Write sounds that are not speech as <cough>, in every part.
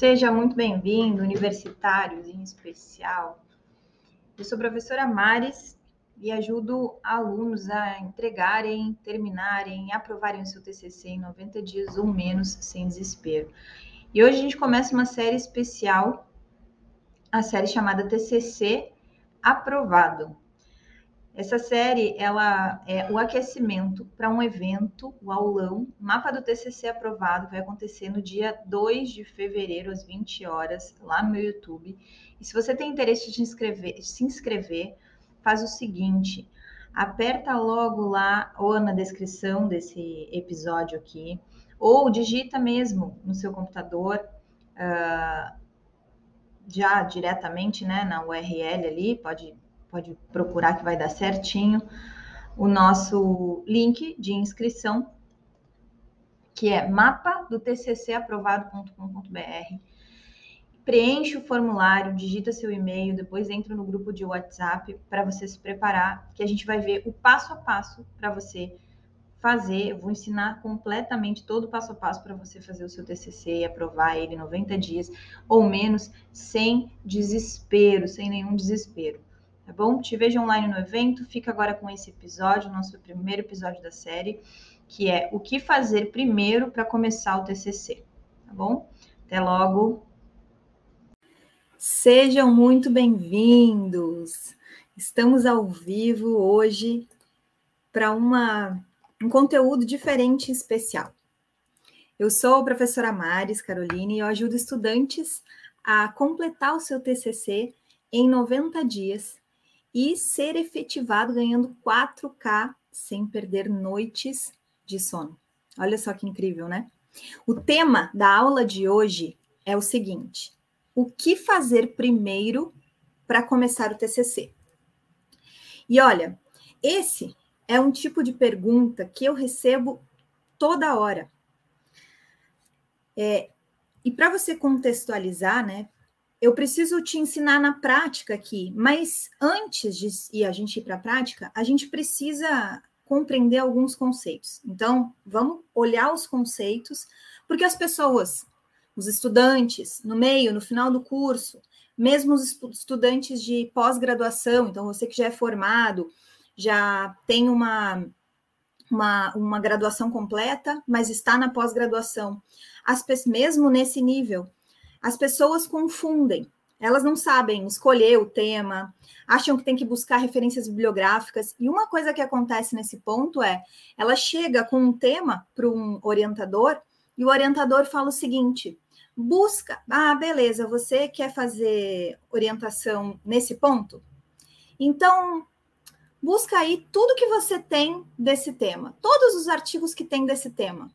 Seja muito bem-vindo, universitários em especial. Eu sou professora Mares e ajudo alunos a entregarem, terminarem, aprovarem o seu TCC em 90 dias ou menos sem desespero. E hoje a gente começa uma série especial, a série chamada TCC Aprovado. Essa série ela é o aquecimento para um evento, o aulão, mapa do TCC aprovado, vai acontecer no dia 2 de fevereiro às 20 horas lá no meu YouTube. E se você tem interesse de inscrever, se inscrever, faz o seguinte, aperta logo lá ou na descrição desse episódio aqui, ou digita mesmo no seu computador uh, já diretamente, né, na URL ali, pode pode procurar que vai dar certinho o nosso link de inscrição, que é mapa do tccaprovado.com.br. Preenche o formulário, digita seu e-mail, depois entra no grupo de WhatsApp para você se preparar, que a gente vai ver o passo a passo para você fazer. Eu vou ensinar completamente todo o passo a passo para você fazer o seu TCC e aprovar ele em 90 dias ou menos, sem desespero, sem nenhum desespero tá bom? Te vejo online no evento. Fica agora com esse episódio, nosso primeiro episódio da série, que é o que fazer primeiro para começar o TCC, tá bom? Até logo. Sejam muito bem-vindos. Estamos ao vivo hoje para uma um conteúdo diferente e especial. Eu sou a professora Maris Caroline e eu ajudo estudantes a completar o seu TCC em 90 dias e ser efetivado ganhando 4K sem perder noites de sono. Olha só que incrível, né? O tema da aula de hoje é o seguinte: o que fazer primeiro para começar o TCC? E olha, esse é um tipo de pergunta que eu recebo toda hora. É, e para você contextualizar, né, eu preciso te ensinar na prática aqui, mas antes de e a gente ir para a prática, a gente precisa compreender alguns conceitos. Então, vamos olhar os conceitos, porque as pessoas, os estudantes, no meio, no final do curso, mesmo os estudantes de pós-graduação, então você que já é formado, já tem uma, uma, uma graduação completa, mas está na pós-graduação, mesmo nesse nível, as pessoas confundem. Elas não sabem escolher o tema, acham que tem que buscar referências bibliográficas. E uma coisa que acontece nesse ponto é: ela chega com um tema para um orientador e o orientador fala o seguinte: busca, ah, beleza, você quer fazer orientação nesse ponto? Então, busca aí tudo que você tem desse tema, todos os artigos que tem desse tema.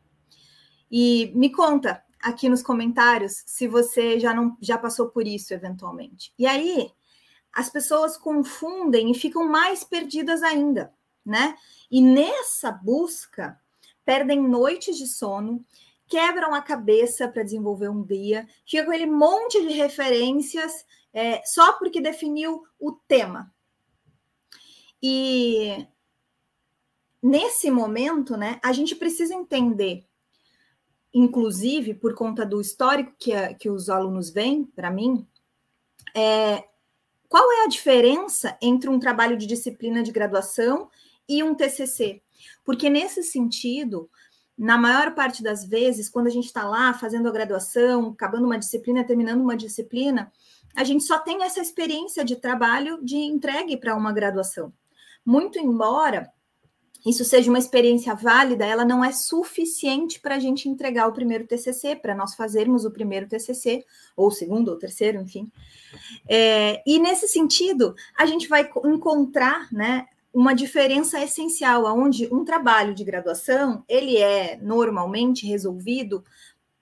E me conta, aqui nos comentários se você já não já passou por isso eventualmente. E aí as pessoas confundem e ficam mais perdidas ainda, né? E nessa busca perdem noites de sono, quebram a cabeça para desenvolver um guia, fica com aquele monte de referências é, só porque definiu o tema. E nesse momento, né, a gente precisa entender inclusive por conta do histórico que, a, que os alunos veem para mim, é, qual é a diferença entre um trabalho de disciplina de graduação e um TCC? Porque nesse sentido, na maior parte das vezes, quando a gente está lá fazendo a graduação, acabando uma disciplina, terminando uma disciplina, a gente só tem essa experiência de trabalho de entregue para uma graduação. Muito embora isso seja uma experiência válida, ela não é suficiente para a gente entregar o primeiro TCC, para nós fazermos o primeiro TCC, ou segundo, ou terceiro, enfim. É, e nesse sentido, a gente vai encontrar, né, uma diferença essencial, onde um trabalho de graduação, ele é normalmente resolvido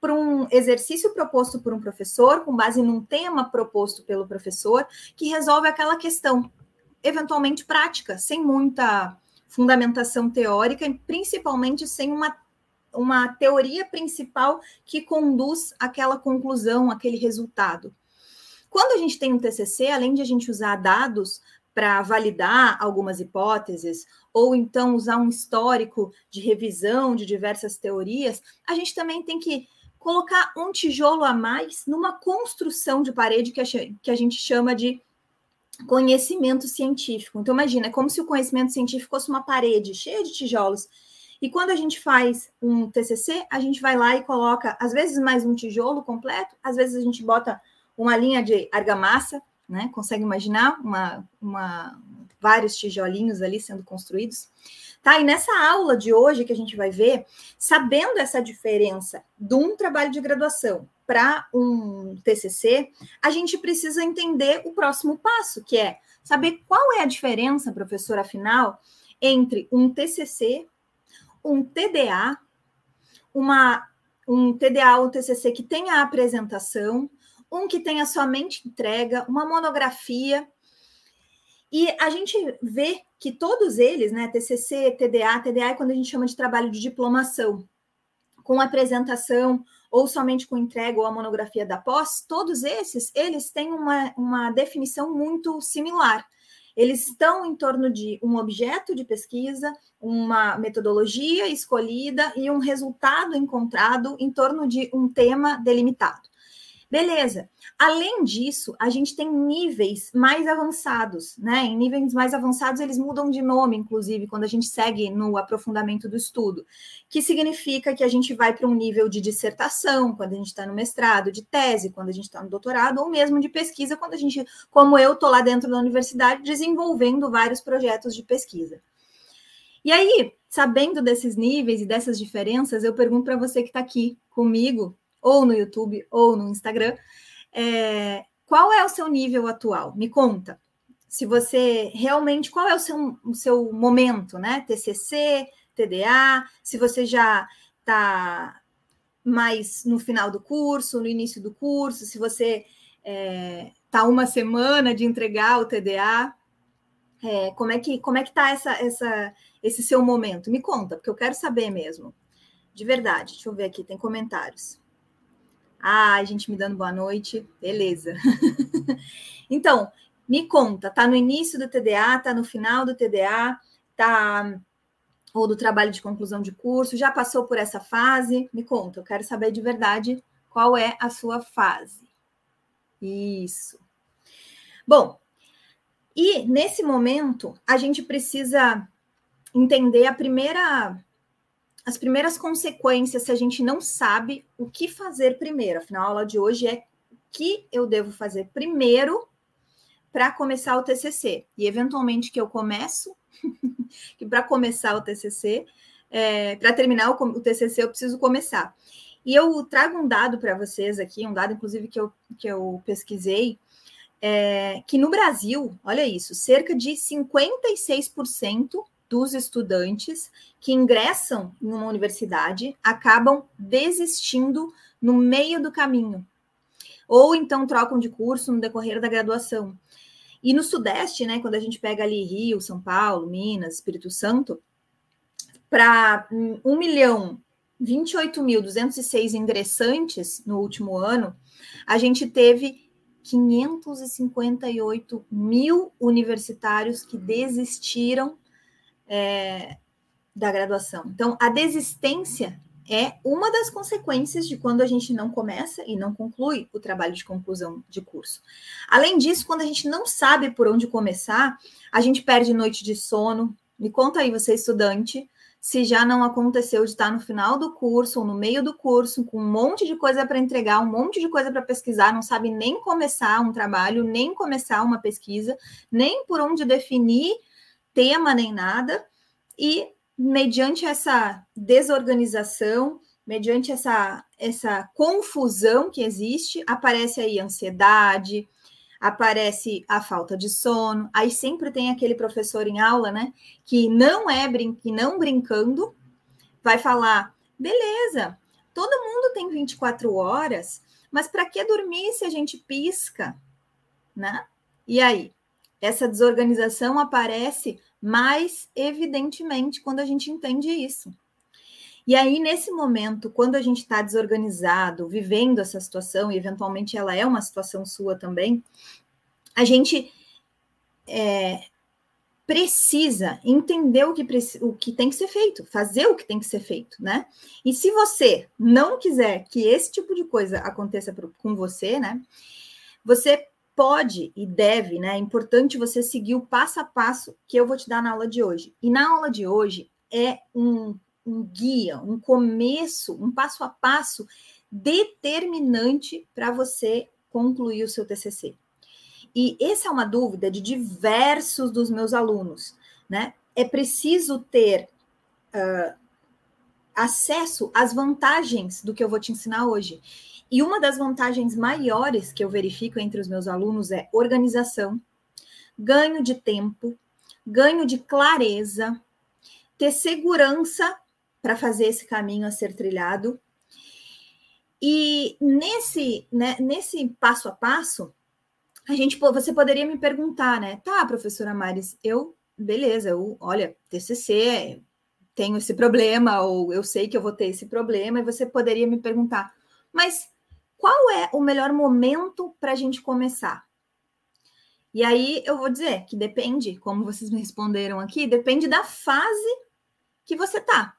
por um exercício proposto por um professor, com base num tema proposto pelo professor, que resolve aquela questão, eventualmente prática, sem muita fundamentação teórica, principalmente sem uma, uma teoria principal que conduz àquela conclusão, aquele resultado. Quando a gente tem um TCC, além de a gente usar dados para validar algumas hipóteses, ou então usar um histórico de revisão de diversas teorias, a gente também tem que colocar um tijolo a mais numa construção de parede que a, que a gente chama de conhecimento científico. Então, imagina, é como se o conhecimento científico fosse uma parede cheia de tijolos. E quando a gente faz um TCC, a gente vai lá e coloca, às vezes, mais um tijolo completo, às vezes a gente bota uma linha de argamassa, né? Consegue imaginar uma, uma, vários tijolinhos ali sendo construídos? Tá? E nessa aula de hoje que a gente vai ver, sabendo essa diferença de um trabalho de graduação para um TCC, a gente precisa entender o próximo passo, que é saber qual é a diferença, professor, afinal, entre um TCC, um TDA, uma, um TDA ou TCC que tenha apresentação, um que tenha somente entrega, uma monografia. E a gente vê que todos eles, né, TCC, TDA, TDA é quando a gente chama de trabalho de diplomação, com apresentação ou somente com entrega ou a monografia da pós, todos esses, eles têm uma, uma definição muito similar. Eles estão em torno de um objeto de pesquisa, uma metodologia escolhida e um resultado encontrado em torno de um tema delimitado. Beleza. Além disso, a gente tem níveis mais avançados, né? Em níveis mais avançados, eles mudam de nome, inclusive, quando a gente segue no aprofundamento do estudo, que significa que a gente vai para um nível de dissertação, quando a gente está no mestrado, de tese, quando a gente está no doutorado, ou mesmo de pesquisa, quando a gente, como eu, estou lá dentro da universidade, desenvolvendo vários projetos de pesquisa. E aí, sabendo desses níveis e dessas diferenças, eu pergunto para você que está aqui comigo, ou no YouTube, ou no Instagram. É, qual é o seu nível atual? Me conta. Se você realmente, qual é o seu, o seu momento, né? TCC, TDA, se você já está mais no final do curso, no início do curso, se você está é, tá uma semana de entregar o TDA, é, como é que como é que está essa, essa, esse seu momento? Me conta, porque eu quero saber mesmo. De verdade. Deixa eu ver aqui, tem comentários. A gente me dando boa noite, beleza. <laughs> então, me conta, tá no início do TDA, tá no final do TDA, tá ou do trabalho de conclusão de curso, já passou por essa fase? Me conta, eu quero saber de verdade qual é a sua fase. Isso. Bom, e nesse momento a gente precisa entender a primeira as primeiras consequências se a gente não sabe o que fazer primeiro. Afinal, a aula de hoje é o que eu devo fazer primeiro para começar o TCC. E, eventualmente, que eu começo, <laughs> que para começar o TCC, é, para terminar o, o, TCC, eu preciso começar. E eu trago um dado para vocês aqui, um dado, inclusive, que eu, que eu pesquisei, é, que no Brasil, olha isso, cerca de 56% dos estudantes que ingressam em uma universidade acabam desistindo no meio do caminho, ou então trocam de curso no decorrer da graduação. E no Sudeste, né, quando a gente pega ali Rio, São Paulo, Minas, Espírito Santo, para 1 milhão 28.206 ingressantes no último ano, a gente teve 558 mil universitários que desistiram é, da graduação. Então, a desistência é uma das consequências de quando a gente não começa e não conclui o trabalho de conclusão de curso. Além disso, quando a gente não sabe por onde começar, a gente perde noite de sono. Me conta aí, você estudante, se já não aconteceu de estar no final do curso ou no meio do curso, com um monte de coisa para entregar, um monte de coisa para pesquisar, não sabe nem começar um trabalho, nem começar uma pesquisa, nem por onde definir tema nem nada, e mediante essa desorganização, mediante essa, essa confusão que existe, aparece aí ansiedade, aparece a falta de sono, aí sempre tem aquele professor em aula, né, que não é brin que não brincando, vai falar, beleza, todo mundo tem 24 horas, mas para que dormir se a gente pisca, né? E aí? Essa desorganização aparece mais evidentemente quando a gente entende isso. E aí, nesse momento, quando a gente está desorganizado, vivendo essa situação, e eventualmente ela é uma situação sua também, a gente é, precisa entender o que, o que tem que ser feito, fazer o que tem que ser feito, né? E se você não quiser que esse tipo de coisa aconteça com você, né? Você pode e deve, né? É importante você seguir o passo a passo que eu vou te dar na aula de hoje. E na aula de hoje é um, um guia, um começo, um passo a passo determinante para você concluir o seu TCC. E essa é uma dúvida de diversos dos meus alunos, né? É preciso ter uh, acesso às vantagens do que eu vou te ensinar hoje. E uma das vantagens maiores que eu verifico entre os meus alunos é organização, ganho de tempo, ganho de clareza, ter segurança para fazer esse caminho a ser trilhado. E nesse, né, nesse passo a passo, a gente, você poderia me perguntar, né? Tá, professora Maris, eu, beleza, eu, olha, TCC, tenho esse problema, ou eu sei que eu vou ter esse problema, e você poderia me perguntar, mas qual é o melhor momento para a gente começar? E aí eu vou dizer que depende, como vocês me responderam aqui, depende da fase que você tá.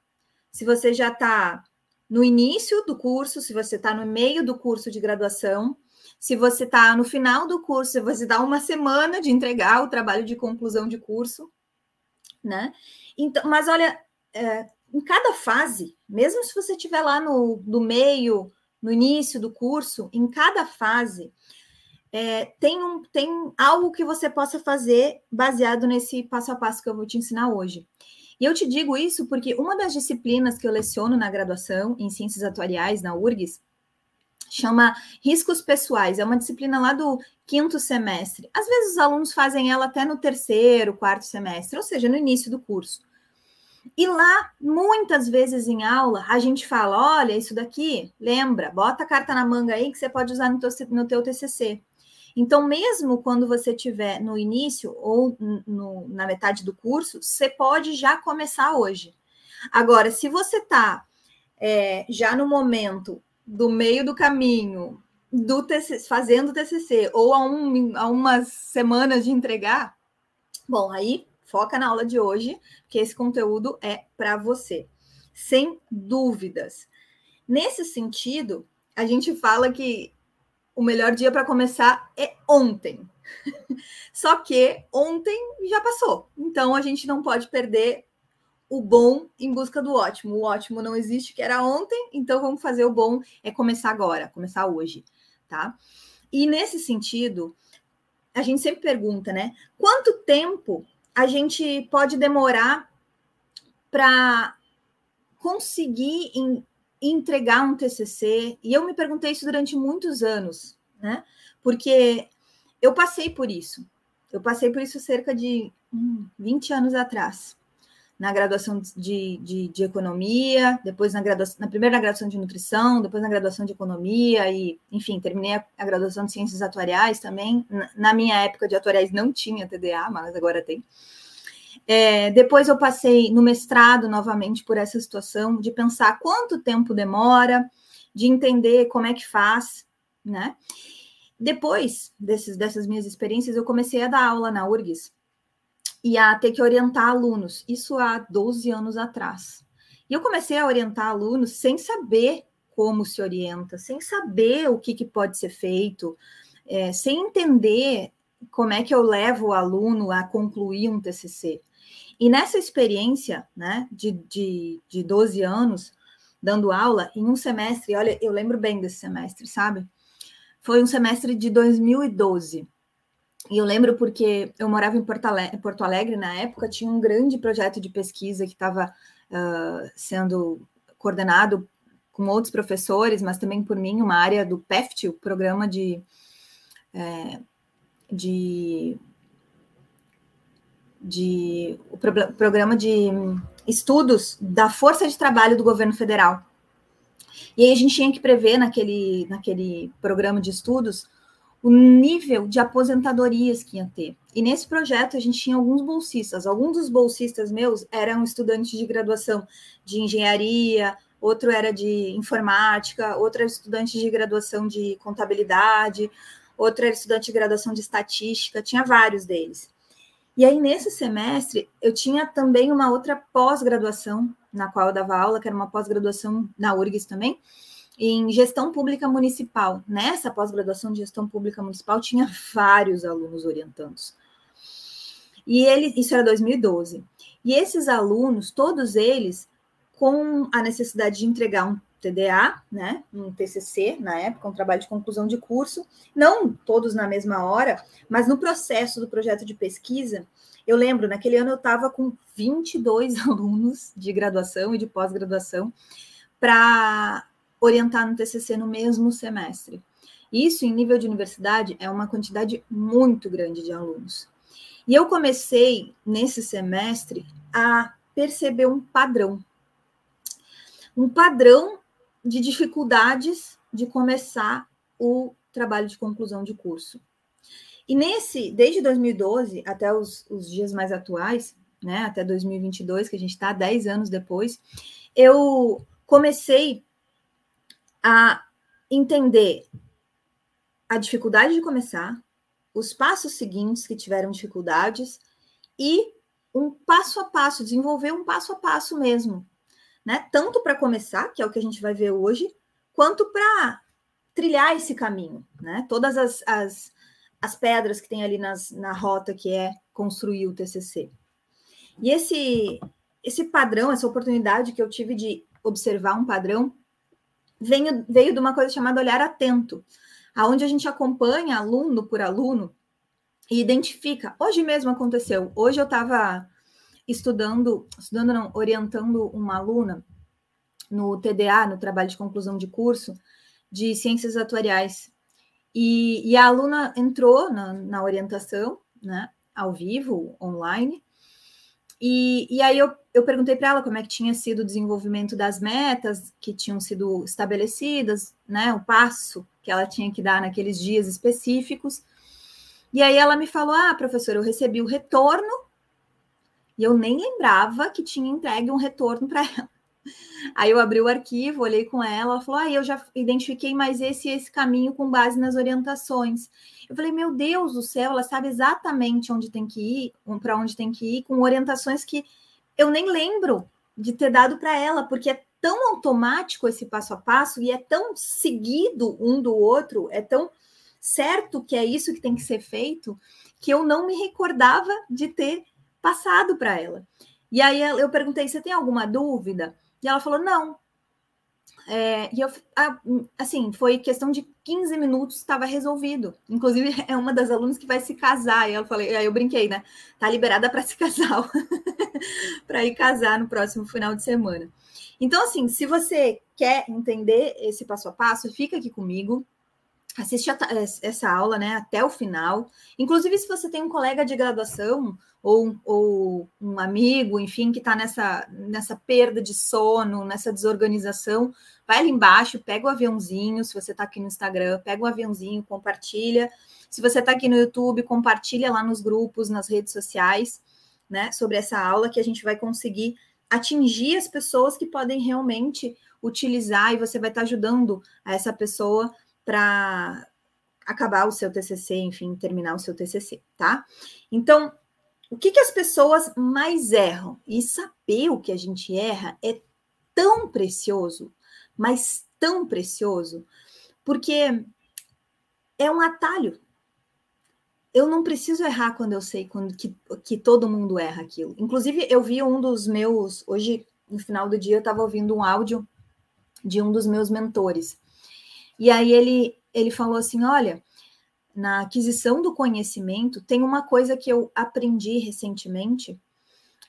Se você já está no início do curso, se você está no meio do curso de graduação, se você está no final do curso, você dá uma semana de entregar o trabalho de conclusão de curso, né? Então, mas olha, é, em cada fase, mesmo se você estiver lá no, no meio, no início do curso, em cada fase, é, tem, um, tem algo que você possa fazer baseado nesse passo a passo que eu vou te ensinar hoje. E eu te digo isso porque uma das disciplinas que eu leciono na graduação em Ciências Atuariais, na URGS, chama Riscos Pessoais, é uma disciplina lá do quinto semestre. Às vezes os alunos fazem ela até no terceiro, quarto semestre, ou seja, no início do curso. E lá, muitas vezes em aula, a gente fala: olha, isso daqui, lembra, bota a carta na manga aí que você pode usar no teu, no teu TCC. Então, mesmo quando você estiver no início ou no, na metade do curso, você pode já começar hoje. Agora, se você está é, já no momento do meio do caminho, do TCC, fazendo TCC, ou a, um, a umas semanas de entregar, bom, aí foca na aula de hoje, que esse conteúdo é para você, sem dúvidas. Nesse sentido, a gente fala que o melhor dia para começar é ontem. <laughs> Só que ontem já passou, então a gente não pode perder o bom em busca do ótimo. O ótimo não existe, que era ontem, então vamos fazer o bom, é começar agora, começar hoje, tá? E nesse sentido, a gente sempre pergunta, né? Quanto tempo a gente pode demorar para conseguir em, entregar um TCC? E eu me perguntei isso durante muitos anos, né? Porque eu passei por isso. Eu passei por isso cerca de hum, 20 anos atrás na graduação de, de, de, economia, depois na graduação, na primeira graduação de nutrição, depois na graduação de economia e, enfim, terminei a, a graduação de ciências atuariais também. Na, na, minha época de atuariais não tinha TDA, mas agora tem. É, depois eu passei no mestrado novamente por essa situação de pensar quanto tempo demora, de entender como é que faz, né? Depois desses, dessas minhas experiências, eu comecei a dar aula na URGS, e a ter que orientar alunos, isso há 12 anos atrás. E eu comecei a orientar alunos sem saber como se orienta, sem saber o que, que pode ser feito, é, sem entender como é que eu levo o aluno a concluir um TCC. E nessa experiência, né, de, de, de 12 anos, dando aula, em um semestre, olha, eu lembro bem desse semestre, sabe? Foi um semestre de 2012. E eu lembro porque eu morava em Porto Alegre, Porto Alegre na época, tinha um grande projeto de pesquisa que estava uh, sendo coordenado com outros professores, mas também por mim, uma área do PEFT, o programa de, é, de, de o pro, programa de estudos da força de trabalho do governo federal. E aí a gente tinha que prever naquele, naquele programa de estudos o nível de aposentadorias que ia ter. E nesse projeto a gente tinha alguns bolsistas. Alguns dos bolsistas meus eram estudantes de graduação de engenharia, outro era de informática, outro era estudante de graduação de contabilidade, outro era estudante de graduação de estatística, tinha vários deles. E aí, nesse semestre, eu tinha também uma outra pós-graduação, na qual eu dava aula, que era uma pós-graduação na URGS também, em gestão pública municipal. Nessa pós-graduação de gestão pública municipal, tinha vários alunos orientandos. E ele, isso era 2012. E esses alunos, todos eles, com a necessidade de entregar um TDA, né, um TCC, na época, um trabalho de conclusão de curso, não todos na mesma hora, mas no processo do projeto de pesquisa, eu lembro, naquele ano eu estava com 22 <laughs> alunos de graduação e de pós-graduação para orientar no TCC no mesmo semestre. Isso, em nível de universidade, é uma quantidade muito grande de alunos. E eu comecei, nesse semestre, a perceber um padrão. Um padrão de dificuldades de começar o trabalho de conclusão de curso. E nesse, desde 2012 até os, os dias mais atuais, né, até 2022, que a gente está 10 anos depois, eu comecei a entender a dificuldade de começar, os passos seguintes que tiveram dificuldades e um passo a passo, desenvolver um passo a passo mesmo, né? Tanto para começar, que é o que a gente vai ver hoje, quanto para trilhar esse caminho, né? Todas as, as, as pedras que tem ali nas, na rota que é construir o TCC. E esse, esse padrão, essa oportunidade que eu tive de observar um padrão, veio, veio de uma coisa chamada olhar atento, aonde a gente acompanha aluno por aluno e identifica. Hoje mesmo aconteceu. Hoje eu estava estudando, estudando não, orientando uma aluna no TDA, no trabalho de conclusão de curso de ciências atuariais. E, e a aluna entrou na, na orientação, né, ao vivo, online, e, e aí eu, eu perguntei para ela como é que tinha sido o desenvolvimento das metas que tinham sido estabelecidas, né? O passo que ela tinha que dar naqueles dias específicos. E aí ela me falou: Ah, professora, eu recebi o retorno e eu nem lembrava que tinha entregue um retorno para ela. Aí eu abri o arquivo, olhei com ela, ela falou: Ah, eu já identifiquei mais esse esse caminho com base nas orientações. Eu falei: Meu Deus do céu, ela sabe exatamente onde tem que ir, para onde tem que ir, com orientações que eu nem lembro de ter dado para ela, porque é tão automático esse passo a passo e é tão seguido um do outro, é tão certo que é isso que tem que ser feito, que eu não me recordava de ter passado para ela. E aí eu perguntei: Você tem alguma dúvida? E ela falou: não. É, e eu, assim, foi questão de 15 minutos, estava resolvido. Inclusive, <laughs> é uma das alunas que vai se casar. E eu falei, aí eu brinquei, né? Tá liberada para se <laughs> casar, para ir casar no próximo final de semana. Então, assim, se você quer entender esse passo a passo, fica aqui comigo assiste a, essa aula né, até o final. Inclusive, se você tem um colega de graduação ou, ou um amigo, enfim, que está nessa, nessa perda de sono, nessa desorganização, vai ali embaixo, pega o aviãozinho. Se você está aqui no Instagram, pega o aviãozinho, compartilha. Se você está aqui no YouTube, compartilha lá nos grupos, nas redes sociais, né, sobre essa aula que a gente vai conseguir atingir as pessoas que podem realmente utilizar e você vai estar tá ajudando essa pessoa para acabar o seu TCC, enfim, terminar o seu TCC, tá? Então, o que, que as pessoas mais erram? E saber o que a gente erra é tão precioso, mas tão precioso, porque é um atalho. Eu não preciso errar quando eu sei quando, que, que todo mundo erra aquilo. Inclusive, eu vi um dos meus. Hoje, no final do dia, eu estava ouvindo um áudio de um dos meus mentores. E aí ele, ele falou assim: olha, na aquisição do conhecimento, tem uma coisa que eu aprendi recentemente.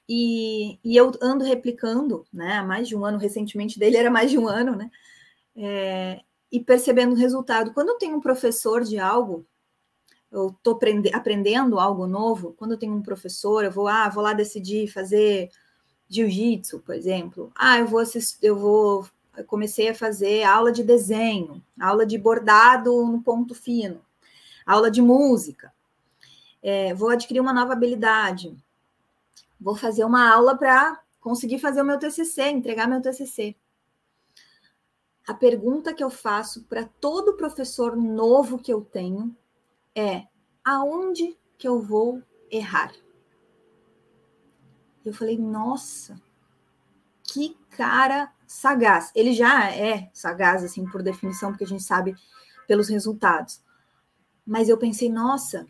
E, e eu ando replicando, né? Há mais de um ano, recentemente dele era mais de um ano, né? É, e percebendo o resultado. Quando eu tenho um professor de algo, eu estou aprendendo algo novo, quando eu tenho um professor, eu vou, ah, vou lá decidir fazer jiu-jitsu, por exemplo. Ah, eu vou assistir, eu vou comecei a fazer aula de desenho, aula de bordado no ponto fino, aula de música. É, vou adquirir uma nova habilidade. Vou fazer uma aula para conseguir fazer o meu TCC, entregar meu TCC. A pergunta que eu faço para todo professor novo que eu tenho é: aonde que eu vou errar? Eu falei, nossa, que cara sagaz. Ele já é sagaz, assim, por definição, porque a gente sabe pelos resultados. Mas eu pensei, nossa,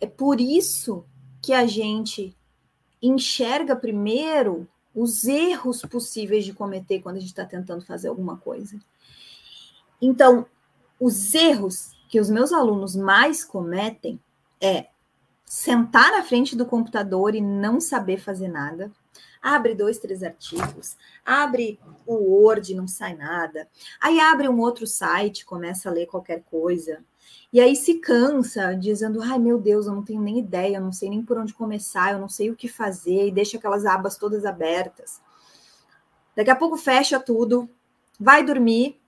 é por isso que a gente enxerga primeiro os erros possíveis de cometer quando a gente está tentando fazer alguma coisa. Então, os erros que os meus alunos mais cometem é sentar na frente do computador e não saber fazer nada. Abre dois, três artigos, abre o Word, não sai nada. Aí abre um outro site, começa a ler qualquer coisa. E aí se cansa, dizendo: ai meu Deus, eu não tenho nem ideia, eu não sei nem por onde começar, eu não sei o que fazer, e deixa aquelas abas todas abertas. Daqui a pouco fecha tudo, vai dormir,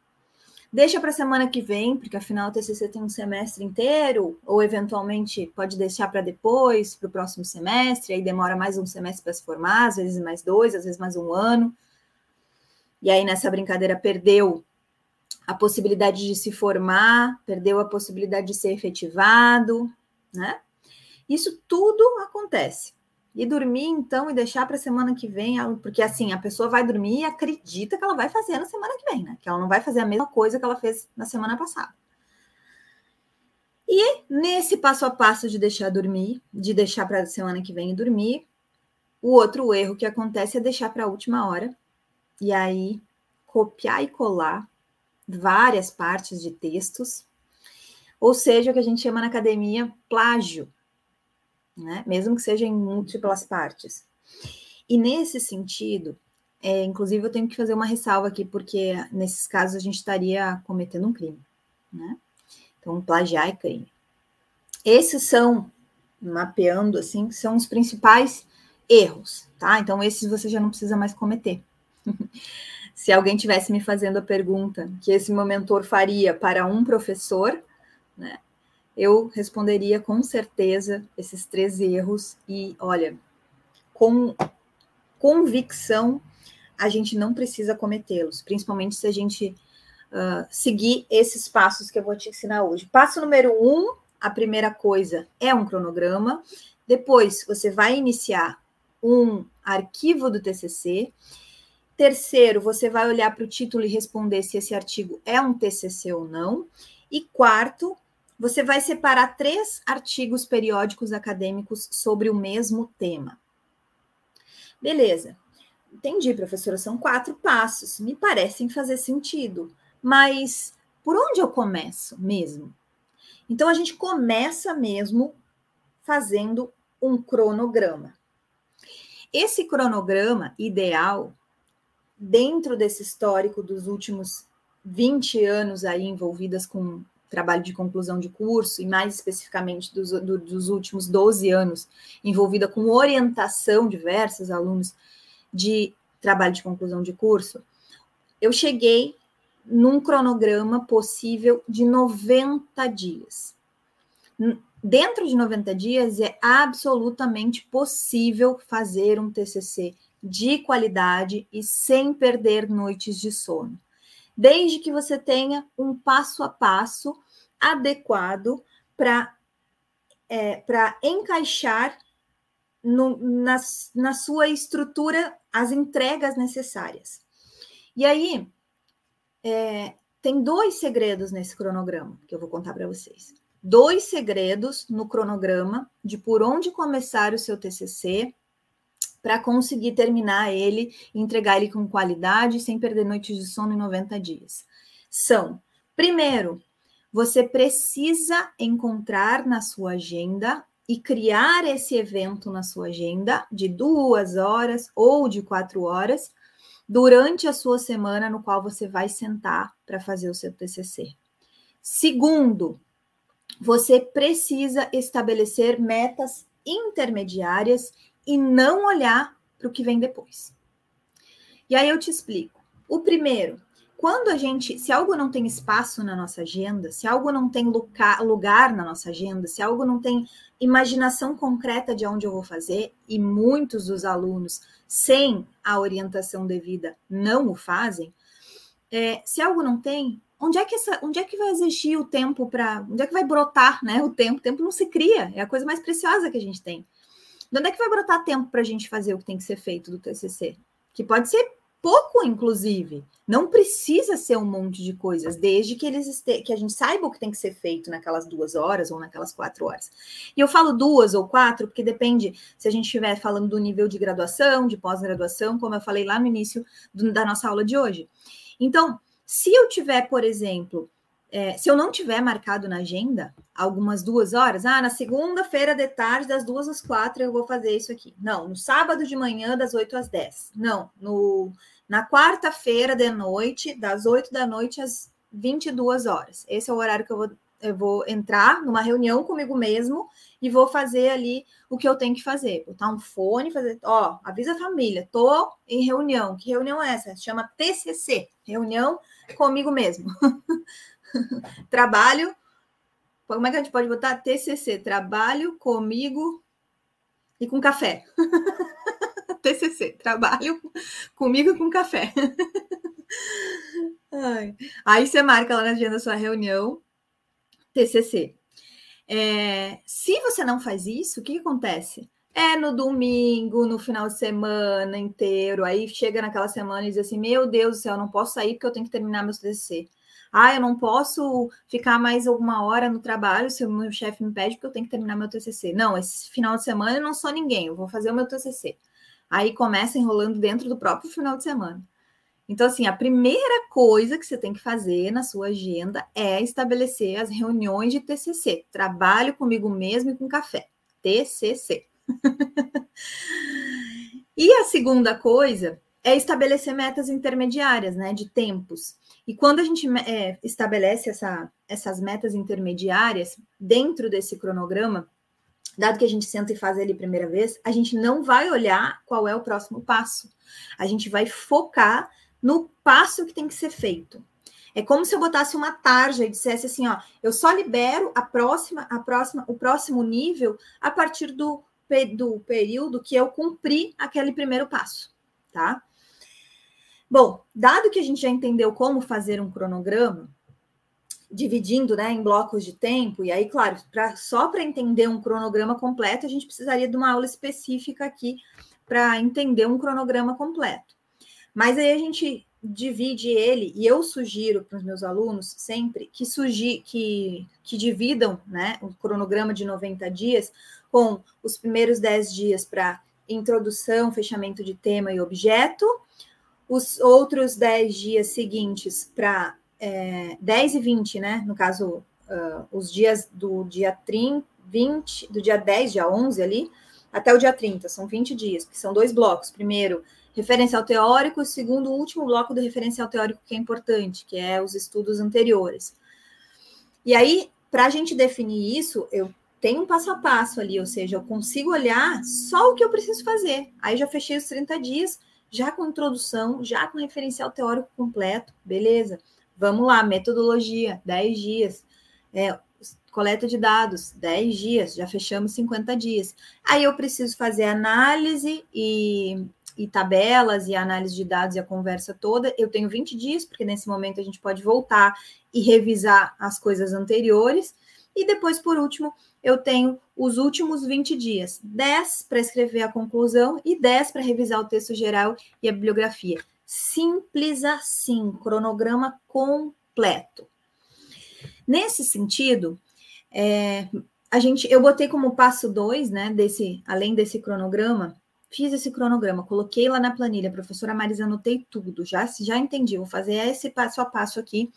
deixa para a semana que vem, porque afinal o TCC tem um semestre inteiro, ou eventualmente pode deixar para depois, para o próximo semestre, aí demora mais um semestre para se formar, às vezes mais dois, às vezes mais um ano. E aí nessa brincadeira perdeu a possibilidade de se formar, perdeu a possibilidade de ser efetivado, né? Isso tudo acontece. E dormir, então, e deixar para a semana que vem, porque assim, a pessoa vai dormir e acredita que ela vai fazer na semana que vem, né? Que ela não vai fazer a mesma coisa que ela fez na semana passada. E nesse passo a passo de deixar dormir, de deixar para a semana que vem e dormir, o outro erro que acontece é deixar para a última hora. E aí, copiar e colar várias partes de textos, ou seja, o que a gente chama na academia plágio, né? mesmo que seja em múltiplas partes. E nesse sentido, é, inclusive eu tenho que fazer uma ressalva aqui, porque nesses casos a gente estaria cometendo um crime. Né? Então, plagiar é crime. Esses são, mapeando assim, são os principais erros, tá? Então, esses você já não precisa mais cometer. <laughs> se alguém tivesse me fazendo a pergunta que esse meu mentor faria para um professor, né, eu responderia com certeza esses três erros e, olha, com convicção, a gente não precisa cometê-los, principalmente se a gente uh, seguir esses passos que eu vou te ensinar hoje. Passo número um, a primeira coisa é um cronograma. Depois, você vai iniciar um arquivo do TCC Terceiro, você vai olhar para o título e responder se esse artigo é um TCC ou não. E quarto, você vai separar três artigos periódicos acadêmicos sobre o mesmo tema. Beleza. Entendi, professora, são quatro passos. Me parecem fazer sentido. Mas por onde eu começo mesmo? Então, a gente começa mesmo fazendo um cronograma. Esse cronograma ideal dentro desse histórico dos últimos 20 anos aí envolvidas com trabalho de conclusão de curso, e mais especificamente dos, do, dos últimos 12 anos, envolvida com orientação de diversos alunos de trabalho de conclusão de curso, eu cheguei num cronograma possível de 90 dias. Dentro de 90 dias é absolutamente possível fazer um TCC de qualidade e sem perder noites de sono. Desde que você tenha um passo a passo adequado para é, encaixar no, na, na sua estrutura as entregas necessárias. E aí, é, tem dois segredos nesse cronograma que eu vou contar para vocês. Dois segredos no cronograma de por onde começar o seu TCC para conseguir terminar ele e entregar ele com qualidade, sem perder noites de sono em 90 dias. São, primeiro, você precisa encontrar na sua agenda e criar esse evento na sua agenda de duas horas ou de quatro horas durante a sua semana no qual você vai sentar para fazer o seu TCC. Segundo, você precisa estabelecer metas intermediárias e não olhar para o que vem depois. E aí eu te explico. O primeiro, quando a gente, se algo não tem espaço na nossa agenda, se algo não tem lugar, lugar na nossa agenda, se algo não tem imaginação concreta de onde eu vou fazer, e muitos dos alunos, sem a orientação devida, não o fazem, é, se algo não tem, onde é que essa, onde é que vai existir o tempo para, onde é que vai brotar, né? O tempo, o tempo não se cria, é a coisa mais preciosa que a gente tem. De onde é que vai brotar tempo para a gente fazer o que tem que ser feito do TCC? Que pode ser pouco, inclusive. Não precisa ser um monte de coisas, desde que eles este... que a gente saiba o que tem que ser feito naquelas duas horas ou naquelas quatro horas. E eu falo duas ou quatro, porque depende se a gente estiver falando do nível de graduação, de pós-graduação, como eu falei lá no início do, da nossa aula de hoje. Então, se eu tiver, por exemplo, é, se eu não tiver marcado na agenda algumas duas horas, ah, na segunda-feira de tarde, das duas às quatro, eu vou fazer isso aqui. Não, no sábado de manhã, das oito às dez. Não, no, na quarta-feira de noite, das oito da noite às 22 horas. Esse é o horário que eu vou, eu vou entrar numa reunião comigo mesmo e vou fazer ali o que eu tenho que fazer. Botar um fone, fazer, ó, avisa a família, tô em reunião. Que reunião é essa? Chama TCC, reunião comigo mesmo. <laughs> <laughs> trabalho. Como é que a gente pode botar? TCC, trabalho comigo e com café. <laughs> TCC, trabalho comigo e com café. <laughs> Aí você marca lá na agenda da sua reunião, TCC. É, se você não faz isso, o que, que acontece? É no domingo, no final de semana inteiro, aí chega naquela semana e diz assim: Meu Deus do céu, não posso sair porque eu tenho que terminar meu TCC. Ah, eu não posso ficar mais alguma hora no trabalho se o meu chefe me pede porque eu tenho que terminar meu TCC. Não, esse final de semana eu não sou ninguém, eu vou fazer o meu TCC. Aí começa enrolando dentro do próprio final de semana. Então, assim, a primeira coisa que você tem que fazer na sua agenda é estabelecer as reuniões de TCC. Trabalho comigo mesmo e com café. TCC. <laughs> e a segunda coisa é estabelecer metas intermediárias, né, de tempos. E quando a gente é, estabelece essa, essas metas intermediárias dentro desse cronograma, dado que a gente senta e faz ele primeira vez, a gente não vai olhar qual é o próximo passo. A gente vai focar no passo que tem que ser feito. É como se eu botasse uma tarja e dissesse assim, ó, eu só libero a próxima, a próxima, o próximo nível a partir do, do período que eu cumpri aquele primeiro passo, tá? Bom, dado que a gente já entendeu como fazer um cronograma, dividindo né, em blocos de tempo, e aí, claro, pra, só para entender um cronograma completo, a gente precisaria de uma aula específica aqui para entender um cronograma completo. Mas aí a gente divide ele, e eu sugiro para os meus alunos sempre que, sugi, que, que dividam né, o cronograma de 90 dias com os primeiros 10 dias para introdução, fechamento de tema e objeto, os outros 10 dias seguintes para é, 10 e 20, né? No caso, uh, os dias do dia 30, 20, do dia 10, dia 11 ali, até o dia 30, são 20 dias, que são dois blocos. Primeiro, referencial teórico, e segundo, o último bloco do referencial teórico que é importante, que é os estudos anteriores. E aí, para a gente definir isso, eu tenho um passo a passo ali, ou seja, eu consigo olhar só o que eu preciso fazer. Aí já fechei os 30 dias, já com introdução, já com referencial teórico completo, beleza. Vamos lá, metodologia, 10 dias. É, coleta de dados, 10 dias, já fechamos 50 dias. Aí eu preciso fazer análise e, e tabelas e análise de dados e a conversa toda. Eu tenho 20 dias, porque nesse momento a gente pode voltar e revisar as coisas anteriores. E depois, por último, eu tenho os últimos 20 dias: 10 para escrever a conclusão e 10 para revisar o texto geral e a bibliografia. Simples assim, cronograma completo. Nesse sentido, é, a gente, eu botei como passo 2, né, desse, além desse cronograma, fiz esse cronograma, coloquei lá na planilha, professora Marisa, anotei tudo, já, já entendi, vou fazer esse passo a passo aqui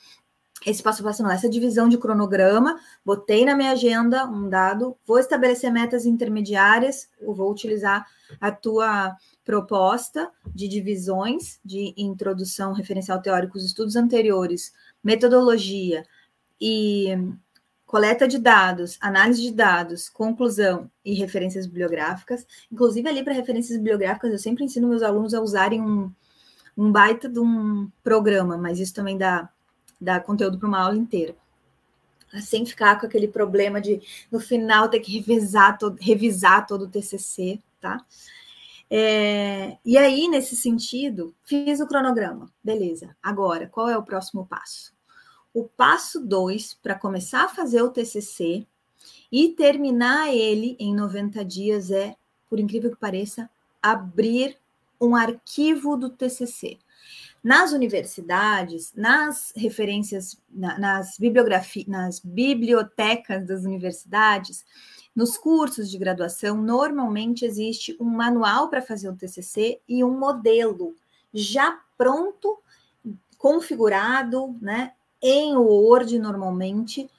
esse passo a passo não, essa divisão de cronograma, botei na minha agenda um dado, vou estabelecer metas intermediárias, vou utilizar a tua proposta de divisões de introdução referencial teórico, os estudos anteriores, metodologia e coleta de dados, análise de dados, conclusão e referências bibliográficas. Inclusive, ali para referências bibliográficas, eu sempre ensino meus alunos a usarem um, um baita de um programa, mas isso também dá dar conteúdo para uma aula inteira. Sem ficar com aquele problema de no final ter que revisar todo, revisar todo o TCC, tá? É, e aí, nesse sentido, fiz o cronograma. Beleza. Agora, qual é o próximo passo? O passo 2, para começar a fazer o TCC e terminar ele em 90 dias, é por incrível que pareça, abrir um arquivo do TCC. Nas universidades, nas referências, nas bibliografias, nas bibliotecas das universidades, nos cursos de graduação, normalmente existe um manual para fazer o TCC e um modelo já pronto, configurado, né, em Word normalmente,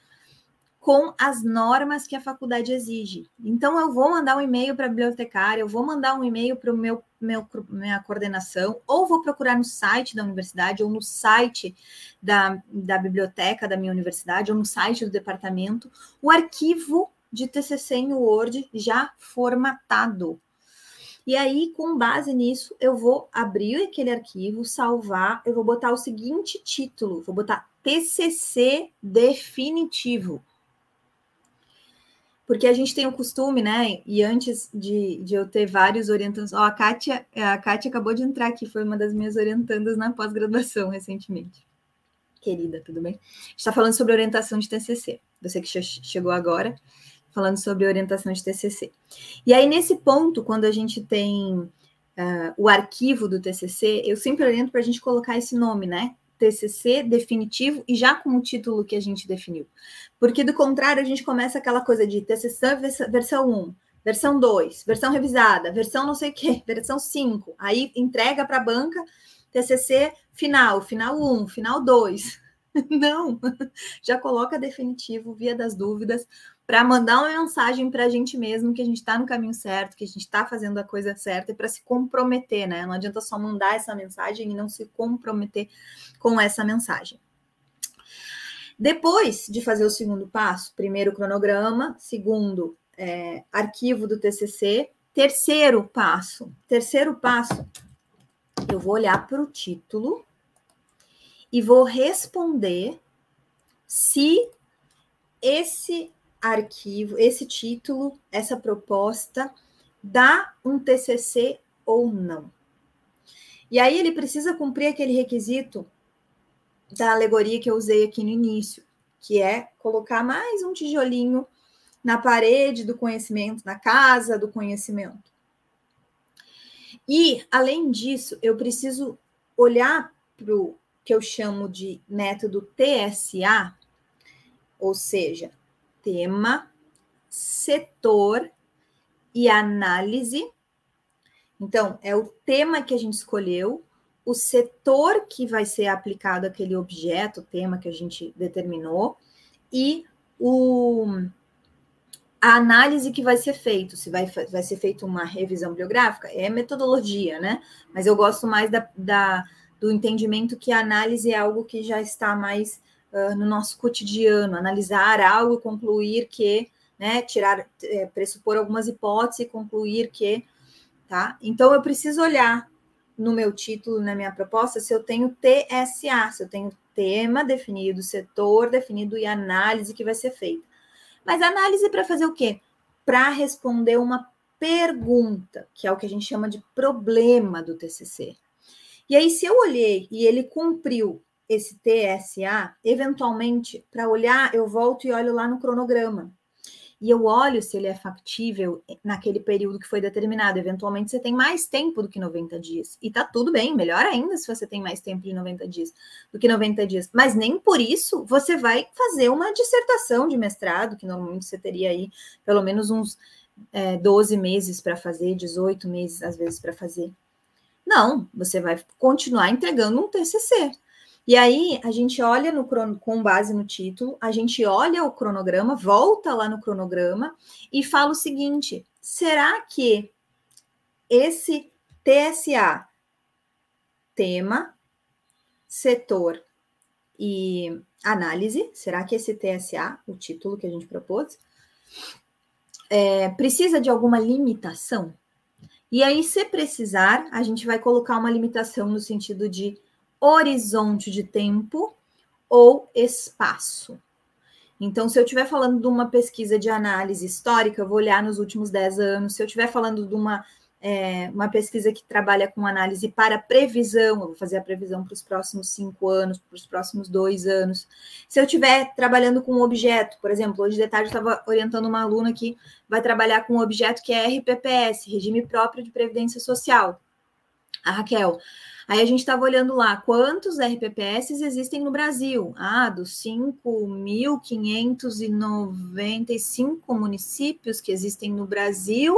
com as normas que a faculdade exige. Então, eu vou mandar um e-mail para a bibliotecária, eu vou mandar um e-mail para o meu, meu, minha coordenação, ou vou procurar no site da universidade, ou no site da, da biblioteca da minha universidade, ou no site do departamento, o arquivo de TCC em Word já formatado. E aí, com base nisso, eu vou abrir aquele arquivo, salvar, eu vou botar o seguinte título, vou botar TCC definitivo porque a gente tem o costume, né? E antes de, de eu ter vários orientandos, ó, a Kátia, a Kátia acabou de entrar aqui, foi uma das minhas orientandas na pós-graduação recentemente. Querida, tudo bem? Está falando sobre orientação de TCC. Você que chegou agora, falando sobre orientação de TCC. E aí, nesse ponto, quando a gente tem uh, o arquivo do TCC, eu sempre oriento para a gente colocar esse nome, né? TCC definitivo e já com o título que a gente definiu. Porque do contrário, a gente começa aquela coisa de TCC versão 1, versão 2, versão revisada, versão não sei o quê, <laughs> versão 5. Aí entrega para a banca TCC final, final 1, final 2. <laughs> Não, <laughs> já coloca definitivo, via das dúvidas, para mandar uma mensagem para a gente mesmo que a gente está no caminho certo, que a gente está fazendo a coisa certa e para se comprometer, né? Não adianta só mandar essa mensagem e não se comprometer com essa mensagem. Depois de fazer o segundo passo, primeiro cronograma, segundo é, arquivo do TCC, terceiro passo, terceiro passo, eu vou olhar para o título e vou responder se esse arquivo, esse título, essa proposta dá um TCC ou não. E aí ele precisa cumprir aquele requisito da alegoria que eu usei aqui no início, que é colocar mais um tijolinho na parede do conhecimento, na casa do conhecimento. E, além disso, eu preciso olhar para o que eu chamo de método TSA, ou seja, tema, setor e análise. Então, é o tema que a gente escolheu, o setor que vai ser aplicado aquele objeto, tema que a gente determinou, e o, a análise que vai ser feito, se vai, vai ser feita uma revisão bibliográfica, é metodologia, né? Mas eu gosto mais da, da do entendimento que a análise é algo que já está mais uh, no nosso cotidiano, analisar algo, concluir que, né, tirar, é, pressupor algumas hipóteses e concluir que, tá? Então eu preciso olhar no meu título, na minha proposta, se eu tenho TSA, se eu tenho tema definido, setor definido e análise que vai ser feita. Mas análise para fazer o quê? Para responder uma pergunta, que é o que a gente chama de problema do TCC. E aí, se eu olhei e ele cumpriu esse TSA, eventualmente, para olhar, eu volto e olho lá no cronograma. E eu olho se ele é factível naquele período que foi determinado. Eventualmente, você tem mais tempo do que 90 dias. E tá tudo bem, melhor ainda se você tem mais tempo de 90 dias do que 90 dias. Mas nem por isso você vai fazer uma dissertação de mestrado, que normalmente você teria aí pelo menos uns é, 12 meses para fazer, 18 meses às vezes para fazer. Não, você vai continuar entregando um TCC. E aí a gente olha no com base no título, a gente olha o cronograma, volta lá no cronograma e fala o seguinte: será que esse TSA, tema, setor e análise, será que esse TSA, o título que a gente propôs, é, precisa de alguma limitação? E aí, se precisar, a gente vai colocar uma limitação no sentido de horizonte de tempo ou espaço. Então, se eu estiver falando de uma pesquisa de análise histórica, eu vou olhar nos últimos 10 anos. Se eu estiver falando de uma é, uma pesquisa que trabalha com análise para previsão, eu vou fazer a previsão para os próximos cinco anos, para os próximos dois anos. Se eu estiver trabalhando com um objeto, por exemplo, hoje de tarde eu estava orientando uma aluna que vai trabalhar com um objeto que é RPPS, Regime Próprio de Previdência Social, a Raquel. Aí a gente estava olhando lá quantos RPPS existem no Brasil. Ah, dos 5.595 municípios que existem no Brasil,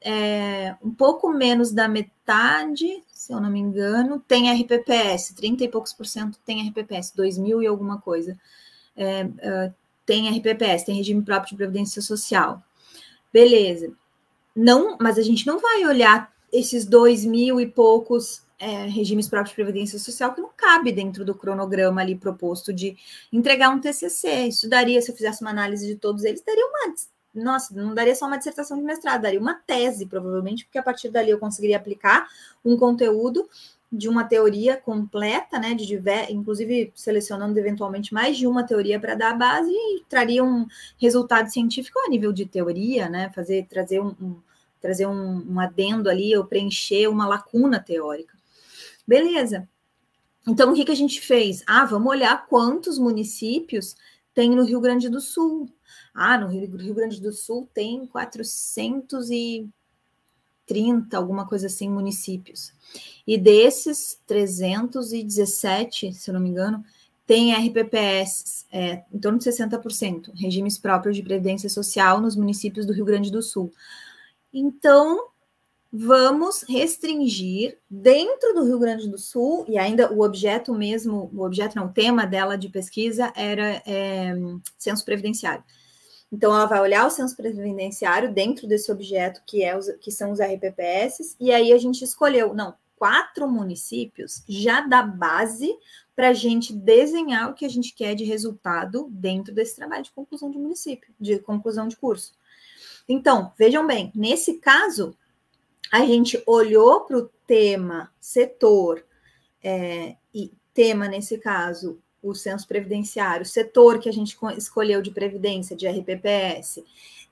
é, um pouco menos da metade, se eu não me engano, tem RPPS, 30 e poucos por cento tem RPPS, 2 mil e alguma coisa. É, é, tem RPPS, tem regime próprio de previdência social. Beleza. Não, mas a gente não vai olhar esses dois mil e poucos é, regimes próprios de previdência social que não cabe dentro do cronograma ali proposto de entregar um TCC. Isso daria, se eu fizesse uma análise de todos eles, daria uma nossa, não daria só uma dissertação de mestrado, daria uma tese, provavelmente, porque a partir dali eu conseguiria aplicar um conteúdo de uma teoria completa, né, de diver, inclusive selecionando eventualmente mais de uma teoria para dar a base e traria um resultado científico a nível de teoria, né, fazer trazer um, um trazer um, um adendo ali ou preencher uma lacuna teórica. Beleza. Então o que que a gente fez? Ah, vamos olhar quantos municípios tem no Rio Grande do Sul. Ah, no Rio, Rio Grande do Sul tem 430, alguma coisa assim, municípios. E desses 317, se eu não me engano, tem RPPS, é, em torno de 60%, regimes próprios de previdência social nos municípios do Rio Grande do Sul. Então, vamos restringir dentro do Rio Grande do Sul, e ainda o objeto mesmo, o objeto não, o tema dela de pesquisa era é, censo previdenciário. Então, ela vai olhar o censo previdenciário dentro desse objeto que, é os, que são os RPPS, e aí a gente escolheu, não, quatro municípios já dá base para a gente desenhar o que a gente quer de resultado dentro desse trabalho de conclusão de município, de conclusão de curso. Então, vejam bem, nesse caso, a gente olhou para o tema setor, é, e tema, nesse caso, o censo previdenciário, o setor que a gente escolheu de previdência, de RPPS,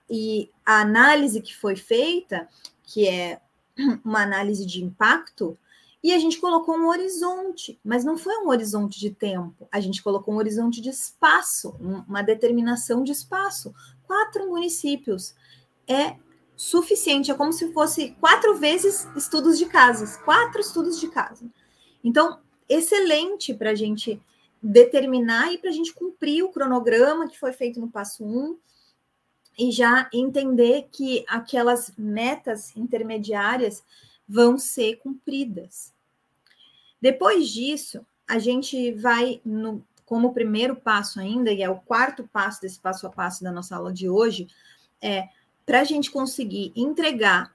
e a análise que foi feita, que é <clears throat> uma análise de impacto, e a gente colocou um horizonte, mas não foi um horizonte de tempo, a gente colocou um horizonte de espaço, uma determinação de espaço. Quatro municípios. É suficiente, é como se fosse quatro vezes estudos de casas, quatro estudos de casa. Então, excelente para a gente determinar e para a gente cumprir o cronograma que foi feito no passo 1 um, e já entender que aquelas metas intermediárias vão ser cumpridas. Depois disso, a gente vai no, como primeiro passo ainda, e é o quarto passo desse passo a passo da nossa aula de hoje, é para a gente conseguir entregar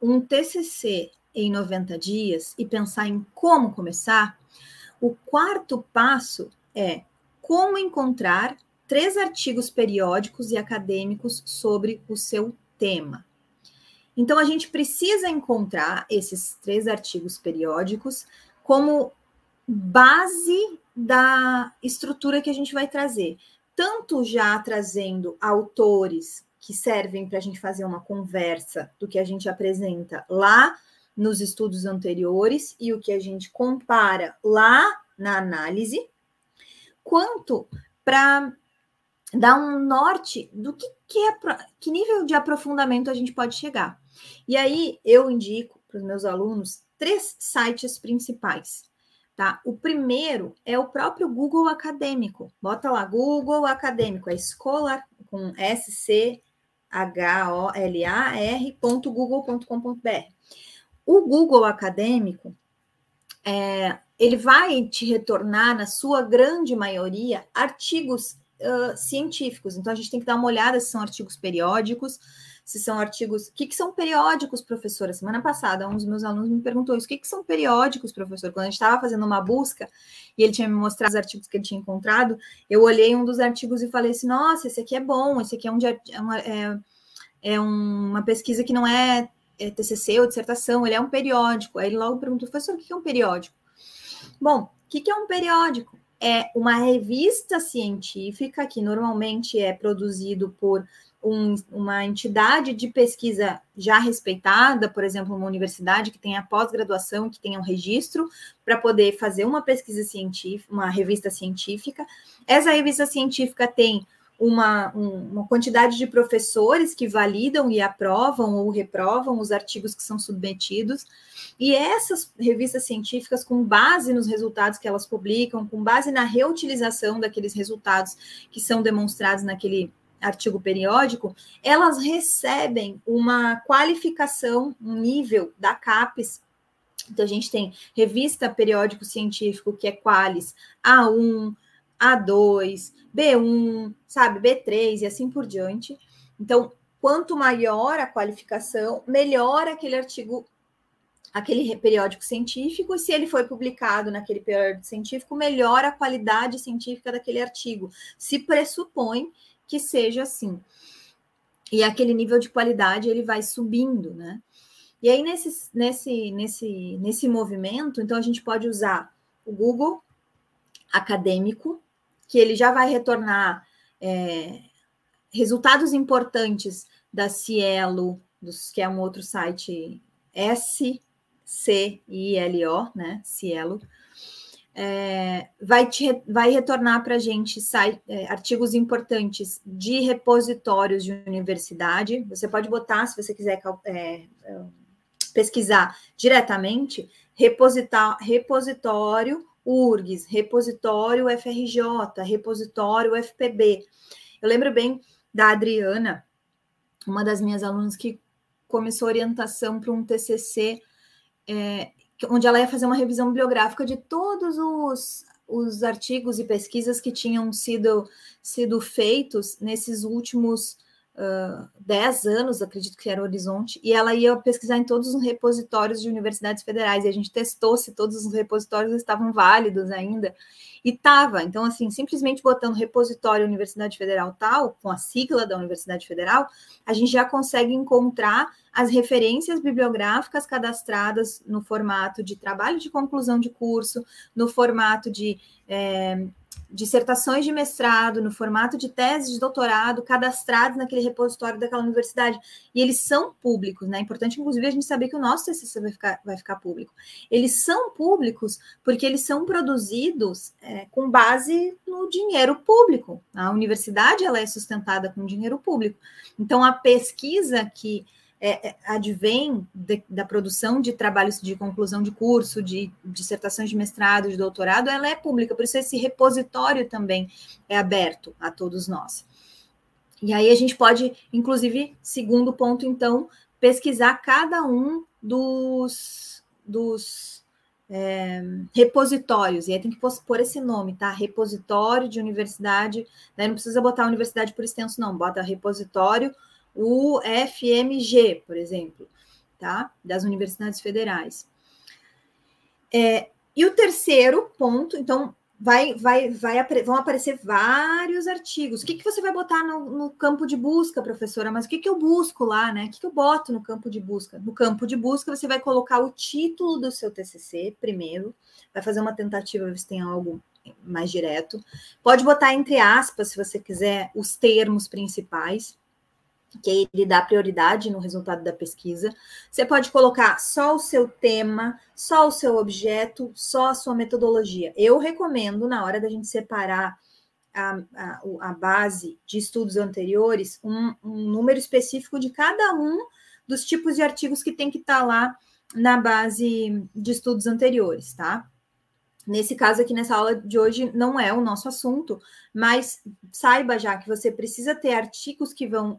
um TCC em 90 dias e pensar em como começar, o quarto passo é como encontrar três artigos periódicos e acadêmicos sobre o seu tema. Então, a gente precisa encontrar esses três artigos periódicos como base da estrutura que a gente vai trazer, tanto já trazendo autores que servem para a gente fazer uma conversa do que a gente apresenta lá nos estudos anteriores e o que a gente compara lá na análise, quanto para dar um norte do que, que, é, que nível de aprofundamento a gente pode chegar. E aí eu indico para os meus alunos três sites principais. Tá? O primeiro é o próprio Google Acadêmico. Bota lá Google Acadêmico, é Scholar com S C H O L A R.google.com.br. O Google Acadêmico, é, ele vai te retornar, na sua grande maioria, artigos uh, científicos. Então, a gente tem que dar uma olhada se são artigos periódicos, se são artigos. O que, que são periódicos, professora? Semana passada, um dos meus alunos me perguntou isso: o que, que são periódicos, professor? Quando a gente estava fazendo uma busca e ele tinha me mostrado os artigos que ele tinha encontrado, eu olhei um dos artigos e falei assim: nossa, esse aqui é bom, esse aqui é um. É uma, é, é uma pesquisa que não é é, TCC ou dissertação, ele é um periódico. Aí ele logo perguntou, professor, o que é um periódico? Bom, o que é um periódico? É uma revista científica que normalmente é produzido por um, uma entidade de pesquisa já respeitada, por exemplo, uma universidade que tenha pós-graduação, que tenha um registro para poder fazer uma pesquisa científica, uma revista científica. Essa revista científica tem uma, um, uma quantidade de professores que validam e aprovam ou reprovam os artigos que são submetidos, e essas revistas científicas, com base nos resultados que elas publicam, com base na reutilização daqueles resultados que são demonstrados naquele artigo periódico, elas recebem uma qualificação, um nível da CAPES. Então, a gente tem revista periódico científico, que é Qualis A1, A2, B1, sabe, B3 e assim por diante. Então, quanto maior a qualificação, melhor aquele artigo, aquele periódico científico, e se ele foi publicado naquele periódico científico, melhor a qualidade científica daquele artigo. Se pressupõe que seja assim. E aquele nível de qualidade ele vai subindo, né? E aí, nesse, nesse, nesse, nesse movimento, então a gente pode usar o Google acadêmico, que ele já vai retornar é, resultados importantes da Cielo, dos, que é um outro site S-C-I-L-O, né? Cielo, é, vai, te, vai retornar para a gente é, artigos importantes de repositórios de universidade. Você pode botar, se você quiser é, é pesquisar diretamente, repositar, repositório URGS, repositório FRJ, repositório FPB. Eu lembro bem da Adriana, uma das minhas alunas que começou orientação para um TCC é, onde ela ia fazer uma revisão bibliográfica de todos os, os artigos e pesquisas que tinham sido, sido feitos nesses últimos uh, 10 anos, acredito que era o Horizonte, e ela ia pesquisar em todos os repositórios de universidades federais, e a gente testou se todos os repositórios estavam válidos ainda, e estava. Então, assim, simplesmente botando repositório Universidade Federal tal, com a sigla da Universidade Federal, a gente já consegue encontrar as referências bibliográficas cadastradas no formato de trabalho de conclusão de curso, no formato de é, dissertações de mestrado, no formato de tese de doutorado, cadastrados naquele repositório daquela universidade. E eles são públicos, né? É importante, inclusive, a gente saber que o nosso TCC vai ficar, vai ficar público. Eles são públicos porque eles são produzidos é, com base no dinheiro público. A universidade ela é sustentada com dinheiro público. Então, a pesquisa que é, é, advém de, da produção de trabalhos de conclusão de curso, de dissertações de mestrado, de doutorado, ela é pública, por isso esse repositório também é aberto a todos nós. E aí a gente pode, inclusive, segundo ponto, então, pesquisar cada um dos, dos é, repositórios, e aí tem que pôr esse nome, tá? Repositório de universidade, daí não precisa botar universidade por extenso, não, bota repositório o FMG, por exemplo, tá? Das universidades federais. É, e o terceiro ponto, então, vai, vai, vai, vão aparecer vários artigos. O que, que você vai botar no, no campo de busca, professora? Mas o que, que eu busco lá, né? O que, que eu boto no campo de busca? No campo de busca, você vai colocar o título do seu TCC primeiro, vai fazer uma tentativa, ver se tem algo mais direto. Pode botar entre aspas, se você quiser, os termos principais que ele dá prioridade no resultado da pesquisa. Você pode colocar só o seu tema, só o seu objeto, só a sua metodologia. Eu recomendo, na hora da gente separar a, a, a base de estudos anteriores, um, um, número específico de cada um dos tipos de artigos que tem que estar tá lá na base de estudos anteriores, tá? Nesse caso aqui, nessa aula de hoje, não é o nosso assunto, mas saiba já que você precisa ter artigos que vão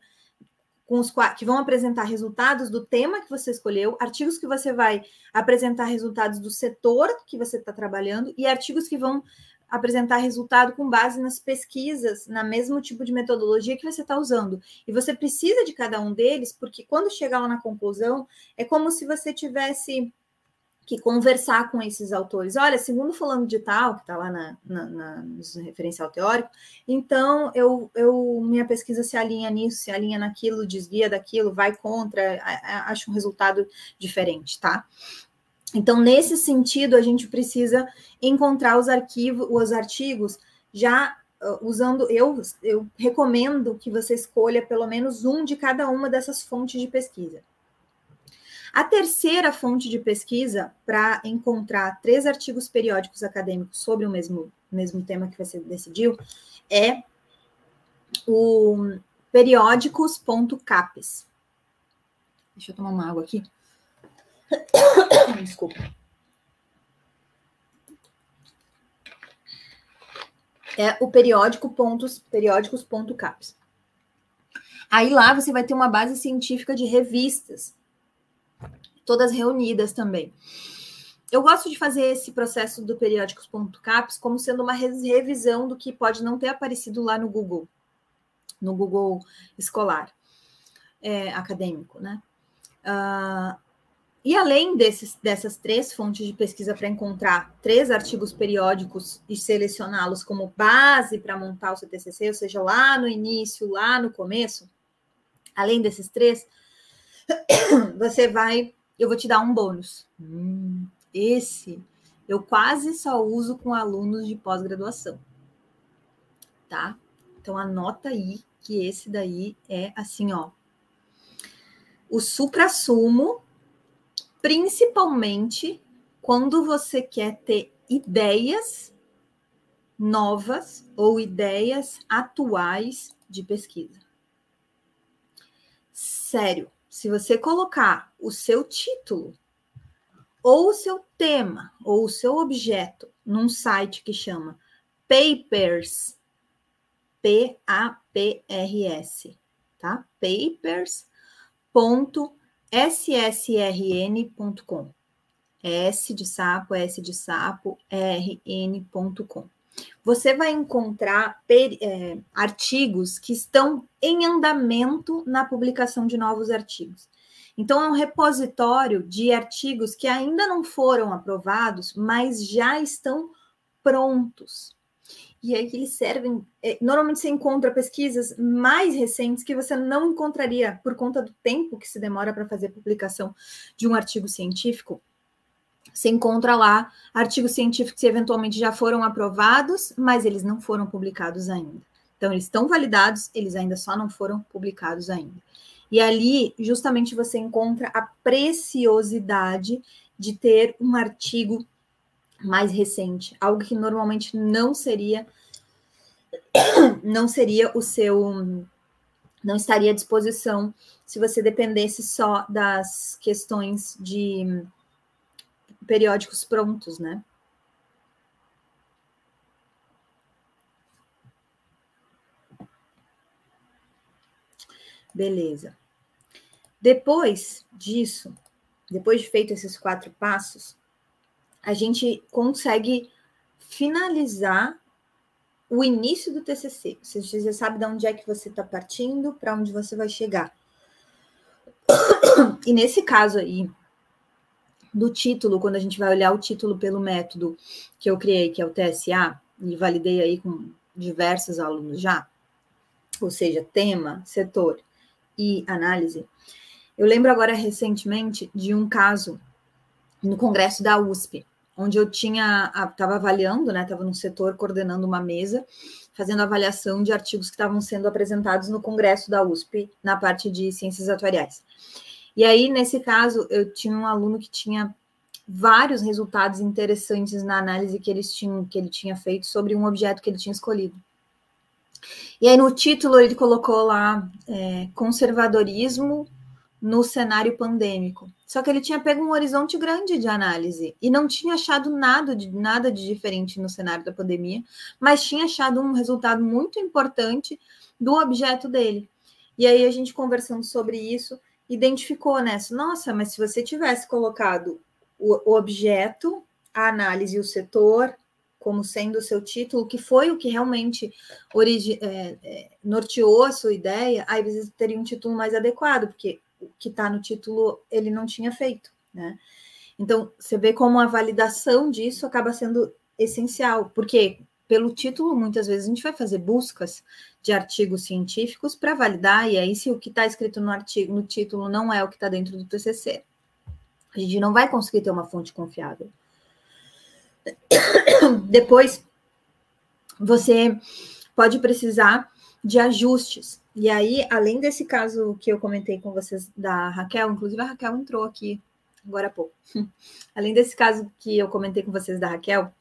com os que vão apresentar resultados do tema que você escolheu, artigos que você vai apresentar resultados do setor que você está trabalhando e artigos que vão apresentar resultado com base nas pesquisas, na mesmo tipo de metodologia que você está usando. E você precisa de cada um deles, porque quando chegar lá na conclusão, é como se você tivesse que conversar com esses autores. Olha, segundo fulano de tal, que está lá na, na, na, no referencial teórico, então eu, eu minha pesquisa se alinha nisso, se alinha naquilo, desvia daquilo, vai contra, acho um resultado diferente, tá? Então, nesse sentido, a gente precisa encontrar os arquivos, os artigos já usando, eu, eu recomendo que você escolha pelo menos um de cada uma dessas fontes de pesquisa. A terceira fonte de pesquisa para encontrar três artigos periódicos acadêmicos sobre o mesmo, mesmo tema que você decidiu é o periódicos.capes. Deixa eu tomar uma água aqui. <coughs> Desculpa. É o periódico pontos, periódicos.caps. Aí lá você vai ter uma base científica de revistas, todas reunidas também. Eu gosto de fazer esse processo do periódicos.caps como sendo uma revisão do que pode não ter aparecido lá no Google, no Google escolar, é, acadêmico, né? Uh, e além desses, dessas três fontes de pesquisa para encontrar três artigos periódicos e selecioná-los como base para montar o seu TCC, ou seja, lá no início, lá no começo, além desses três, <coughs> você vai, eu vou te dar um bônus. Hum, esse eu quase só uso com alunos de pós-graduação, tá? Então anota aí que esse daí é assim, ó, o supra-sumo principalmente quando você quer ter ideias novas ou ideias atuais de pesquisa. Sério, se você colocar o seu título ou o seu tema ou o seu objeto num site que chama Papers, P-A-P-R-S, tá? Papers.com ssrn.com. S de sapo, S de sapo, rn.com. Você vai encontrar é, artigos que estão em andamento na publicação de novos artigos. Então, é um repositório de artigos que ainda não foram aprovados, mas já estão prontos e aí eles servem. É, normalmente você encontra pesquisas mais recentes que você não encontraria por conta do tempo que se demora para fazer publicação de um artigo científico. Você encontra lá artigos científicos que eventualmente já foram aprovados, mas eles não foram publicados ainda. Então, eles estão validados, eles ainda só não foram publicados ainda. E ali, justamente, você encontra a preciosidade de ter um artigo mais recente, algo que normalmente não seria <coughs> não seria o seu não estaria à disposição se você dependesse só das questões de periódicos prontos, né? Beleza. Depois disso, depois de feito esses quatro passos, a gente consegue finalizar o início do TCC. Você já sabe de onde é que você está partindo, para onde você vai chegar. <coughs> E nesse caso aí, do título, quando a gente vai olhar o título pelo método que eu criei, que é o TSA, e validei aí com diversos alunos já, ou seja, tema, setor e análise. Eu lembro agora recentemente de um caso no congresso da USP, onde eu tinha estava avaliando, né? Estava no setor coordenando uma mesa, fazendo avaliação de artigos que estavam sendo apresentados no congresso da USP na parte de ciências atuariais. E aí, nesse caso, eu tinha um aluno que tinha vários resultados interessantes na análise que eles tinham, que ele tinha feito sobre um objeto que ele tinha escolhido. E aí no título ele colocou lá é, conservadorismo no cenário pandêmico. Só que ele tinha pego um horizonte grande de análise e não tinha achado nada de, nada de diferente no cenário da pandemia, mas tinha achado um resultado muito importante do objeto dele. E aí a gente conversando sobre isso, identificou nessa, nossa, mas se você tivesse colocado o, o objeto, a análise e o setor como sendo o seu título, que foi o que realmente é, é, norteou a sua ideia, aí você teria um título mais adequado, porque que está no título ele não tinha feito, né? Então, você vê como a validação disso acaba sendo essencial, porque pelo título, muitas vezes a gente vai fazer buscas de artigos científicos para validar, e aí, se o que está escrito no artigo, no título, não é o que está dentro do TCC, a gente não vai conseguir ter uma fonte confiável. <coughs> Depois, você pode precisar de ajustes. E aí, além desse caso que eu comentei com vocês da Raquel, inclusive a Raquel entrou aqui agora há pouco. <laughs> Além desse caso que eu comentei com vocês da Raquel,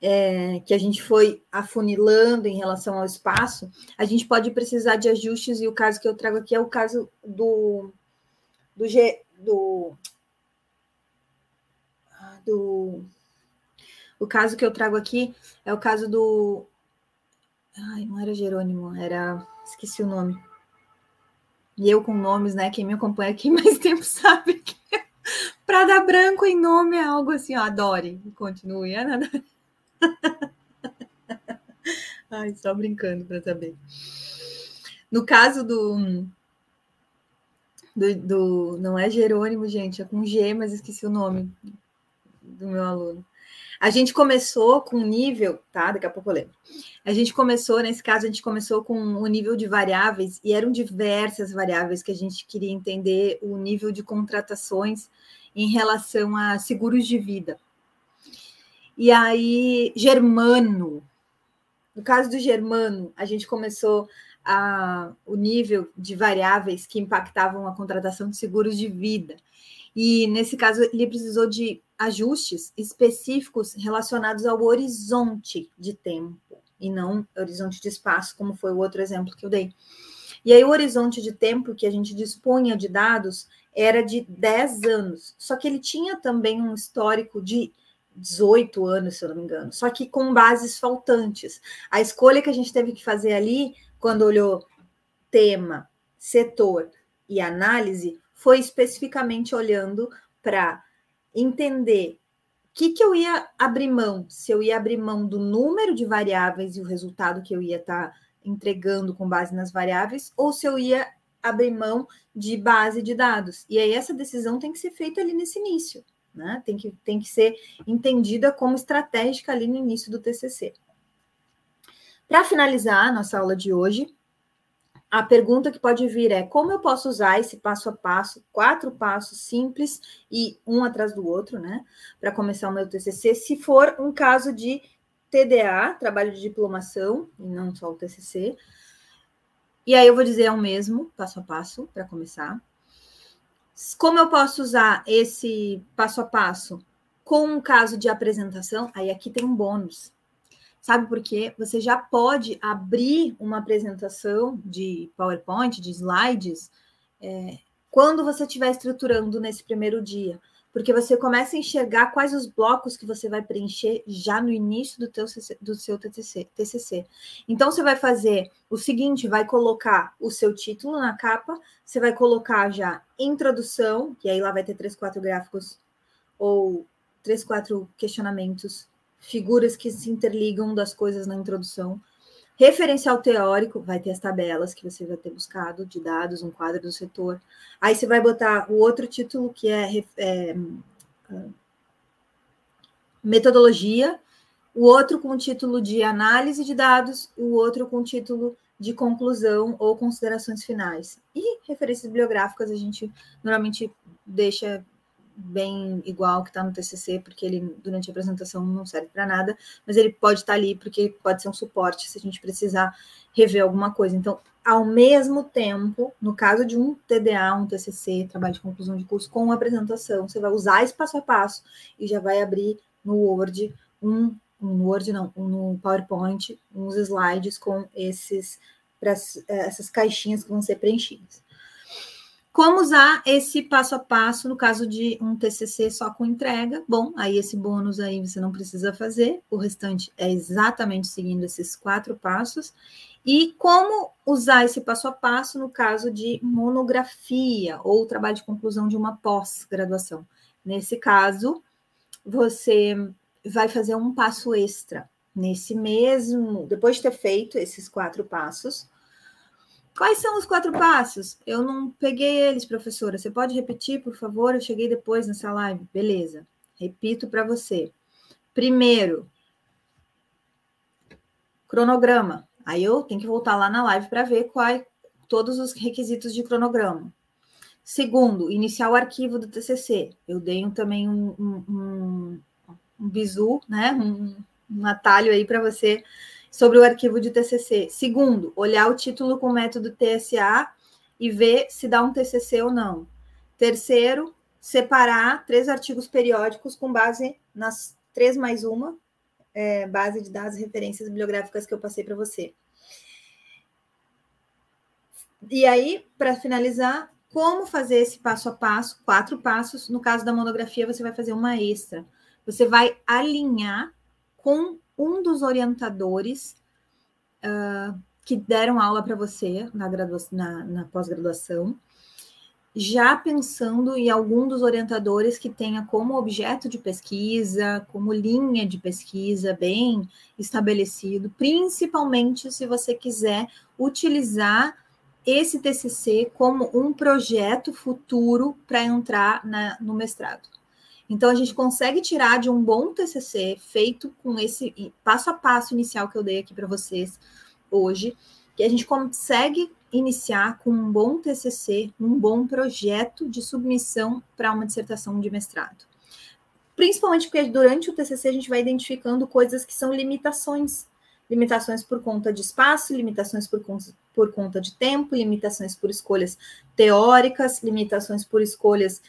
é, que a gente foi afunilando em relação ao espaço, a gente pode precisar de ajustes, e o caso que eu trago aqui é o caso do, do, do, do o caso que eu trago aqui é o caso do ai, não era Jerônimo, era esqueci o nome. E eu com nomes, né? Quem me acompanha aqui mais <laughs> tempo sabe que para dar branco em nome é algo assim, ó, adore. Continue, Ana. <laughs> Ai, só brincando para saber. No caso do, do, do, Não é Jerônimo, gente, é com G, mas esqueci o nome do meu aluno. A gente começou com nível, tá? Daqui a pouco eu lembro. A gente começou, nesse caso, a gente começou com o um nível de variáveis, e eram diversas variáveis que a gente queria entender o nível de contratações em relação a seguros de vida. E aí, Germano. No caso do Germano, a gente começou a, o nível de variáveis que impactavam a contratação de seguros de vida. E nesse caso, ele precisou de ajustes específicos relacionados ao horizonte de tempo e não horizonte de espaço, como foi o outro exemplo que eu dei. E aí, o horizonte de tempo que a gente dispunha de dados era de 10 anos, só que ele tinha também um histórico de 18 anos, se eu não me engano, só que com bases faltantes. A escolha que a gente teve que fazer ali, quando olhou tema, setor e análise, foi especificamente olhando para entender o que, que eu ia abrir mão, se eu ia abrir mão do número de variáveis e o resultado que eu ia estar tá entregando com base nas variáveis, ou se eu ia abrir mão de base de dados. E aí essa decisão tem que ser feita ali nesse início, né? Tem que, tem que ser entendida como estratégica ali no início do TCC. Para finalizar a nossa aula de hoje, a pergunta que pode vir é: como eu posso usar esse passo a passo, quatro passos simples e um atrás do outro, né, para começar o meu TCC, se for um caso de TDA, trabalho de diplomação, e não só o TCC. E aí eu vou dizer o mesmo, passo a passo, para começar. Como eu posso usar esse passo a passo com um caso de apresentação? Aí aqui tem um bônus. Sabe por quê? Você já pode abrir uma apresentação de PowerPoint, de slides, é, quando você estiver estruturando nesse primeiro dia. Porque você começa a enxergar quais os blocos que você vai preencher já no início do, teu, do seu TCC, TCC. Então, você vai fazer o seguinte: vai colocar o seu título na capa, você vai colocar já introdução, e aí lá vai ter três, quatro gráficos ou três, quatro questionamentos figuras que se interligam das coisas na introdução. Referencial teórico, vai ter as tabelas que você vai ter buscado de dados, um quadro do setor. Aí você vai botar o outro título, que é, é metodologia, o outro com o título de análise de dados, o outro com o título de conclusão ou considerações finais. E referências bibliográficas a gente normalmente deixa bem igual que está no TCC, porque ele, durante a apresentação, não serve para nada, mas ele pode estar tá ali porque pode ser um suporte se a gente precisar rever alguma coisa. Então, ao mesmo tempo, no caso de um TDA, um TCC, trabalho de conclusão de curso, com apresentação, você vai usar esse passo a passo e já vai abrir no Word um, no Word não, no PowerPoint, uns slides com esses, essas caixinhas que vão ser preenchidas. Como usar esse passo a passo no caso de um TCC só com entrega? Bom, aí esse bônus aí você não precisa fazer, o restante é exatamente seguindo esses quatro passos. E como usar esse passo a passo no caso de monografia ou trabalho de conclusão de uma pós-graduação? Nesse caso, você vai fazer um passo extra. Nesse mesmo, depois de ter feito esses quatro passos, Quais são os quatro passos? Eu não peguei eles, professora. Você pode repetir, por favor? Eu cheguei depois nessa live. Beleza. Repito para você. Primeiro, cronograma. Aí eu tenho que voltar lá na live para ver quais todos os requisitos de cronograma. Segundo, iniciar o arquivo do TCC. Eu dei também um, um, um, um bizu, né? Um, um atalho aí para você sobre o arquivo de TCC. Segundo, olhar o título com o método TSA e ver se dá um TCC ou não. Terceiro, separar três artigos periódicos com base nas três mais uma, é, base de dados e referências bibliográficas que eu passei para você. E aí, para finalizar, como fazer esse passo a passo, quatro passos. No caso da monografia, você vai fazer uma extra. Você vai alinhar com um dos orientadores uh, que deram aula para você na, na, na pós-graduação, já pensando em algum dos orientadores que tenha como objeto de pesquisa, como linha de pesquisa bem estabelecido, principalmente se você quiser utilizar esse TCC como um projeto futuro para entrar na, no mestrado. Então, a gente consegue tirar de um bom TCC feito com esse passo a passo inicial que eu dei aqui para vocês hoje, que a gente consegue iniciar com um bom TCC, um bom projeto de submissão para uma dissertação de mestrado. Principalmente porque durante o TCC a gente vai identificando coisas que são limitações limitações por conta de espaço, limitações por, por conta de tempo, limitações por escolhas teóricas, limitações por escolhas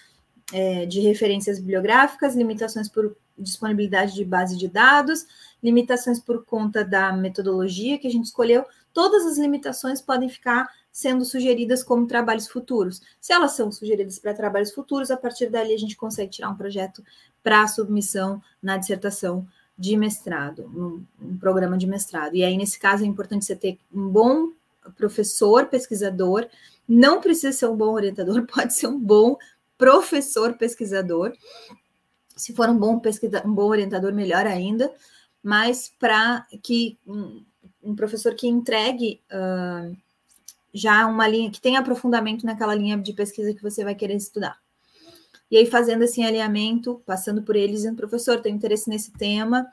é, de referências bibliográficas, limitações por disponibilidade de base de dados, limitações por conta da metodologia que a gente escolheu. Todas as limitações podem ficar sendo sugeridas como trabalhos futuros. Se elas são sugeridas para trabalhos futuros, a partir dali a gente consegue tirar um projeto para submissão na dissertação de mestrado, um, um, programa de mestrado. E aí, nesse caso, é importante você ter um bom professor, pesquisador, não precisa ser um bom orientador, <laughs> pode ser um bom professor pesquisador. Se for um bom pesquisador, um bom orientador, melhor ainda, mas para que um, um, professor que entregue uh, já uma linha, que tenha aprofundamento naquela linha de pesquisa que você vai querer estudar. E aí, fazendo esse alinhamento, passando por eles, dizendo, professor, tenho interesse nesse tema,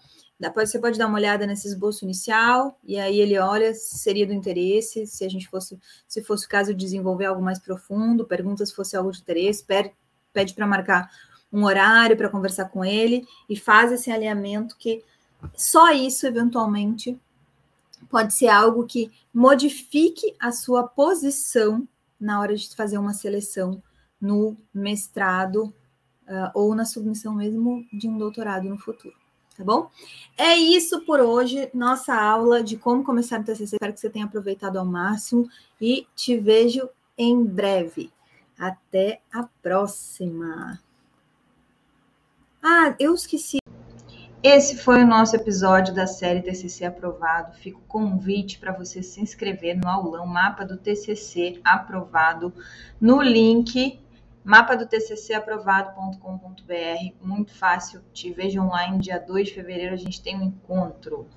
você pode dar uma olhada nesse esboço inicial, e aí ele olha se seria do interesse, se a gente fosse, se fosse o caso de desenvolver algo mais profundo, pergunta se fosse algo de interesse, pede, pede para marcar um horário para conversar com ele e faz esse alinhamento que só isso, eventualmente, pode ser algo que modifique a sua posição na hora de fazer uma seleção no mestrado uh, ou na submissão mesmo de um doutorado no futuro, tá bom? É isso por hoje, nossa aula de como começar o TCC. Espero que você tenha aproveitado ao máximo e te vejo em breve. Até a próxima. Ah, eu esqueci. Esse foi o nosso episódio da série TCC aprovado. Fica o convite para você se inscrever no aulão Mapa do TCC aprovado no link mapa do TCC aprovado.com.br. Muito fácil. Te vejo online dia 2 de fevereiro. A gente tem um encontro.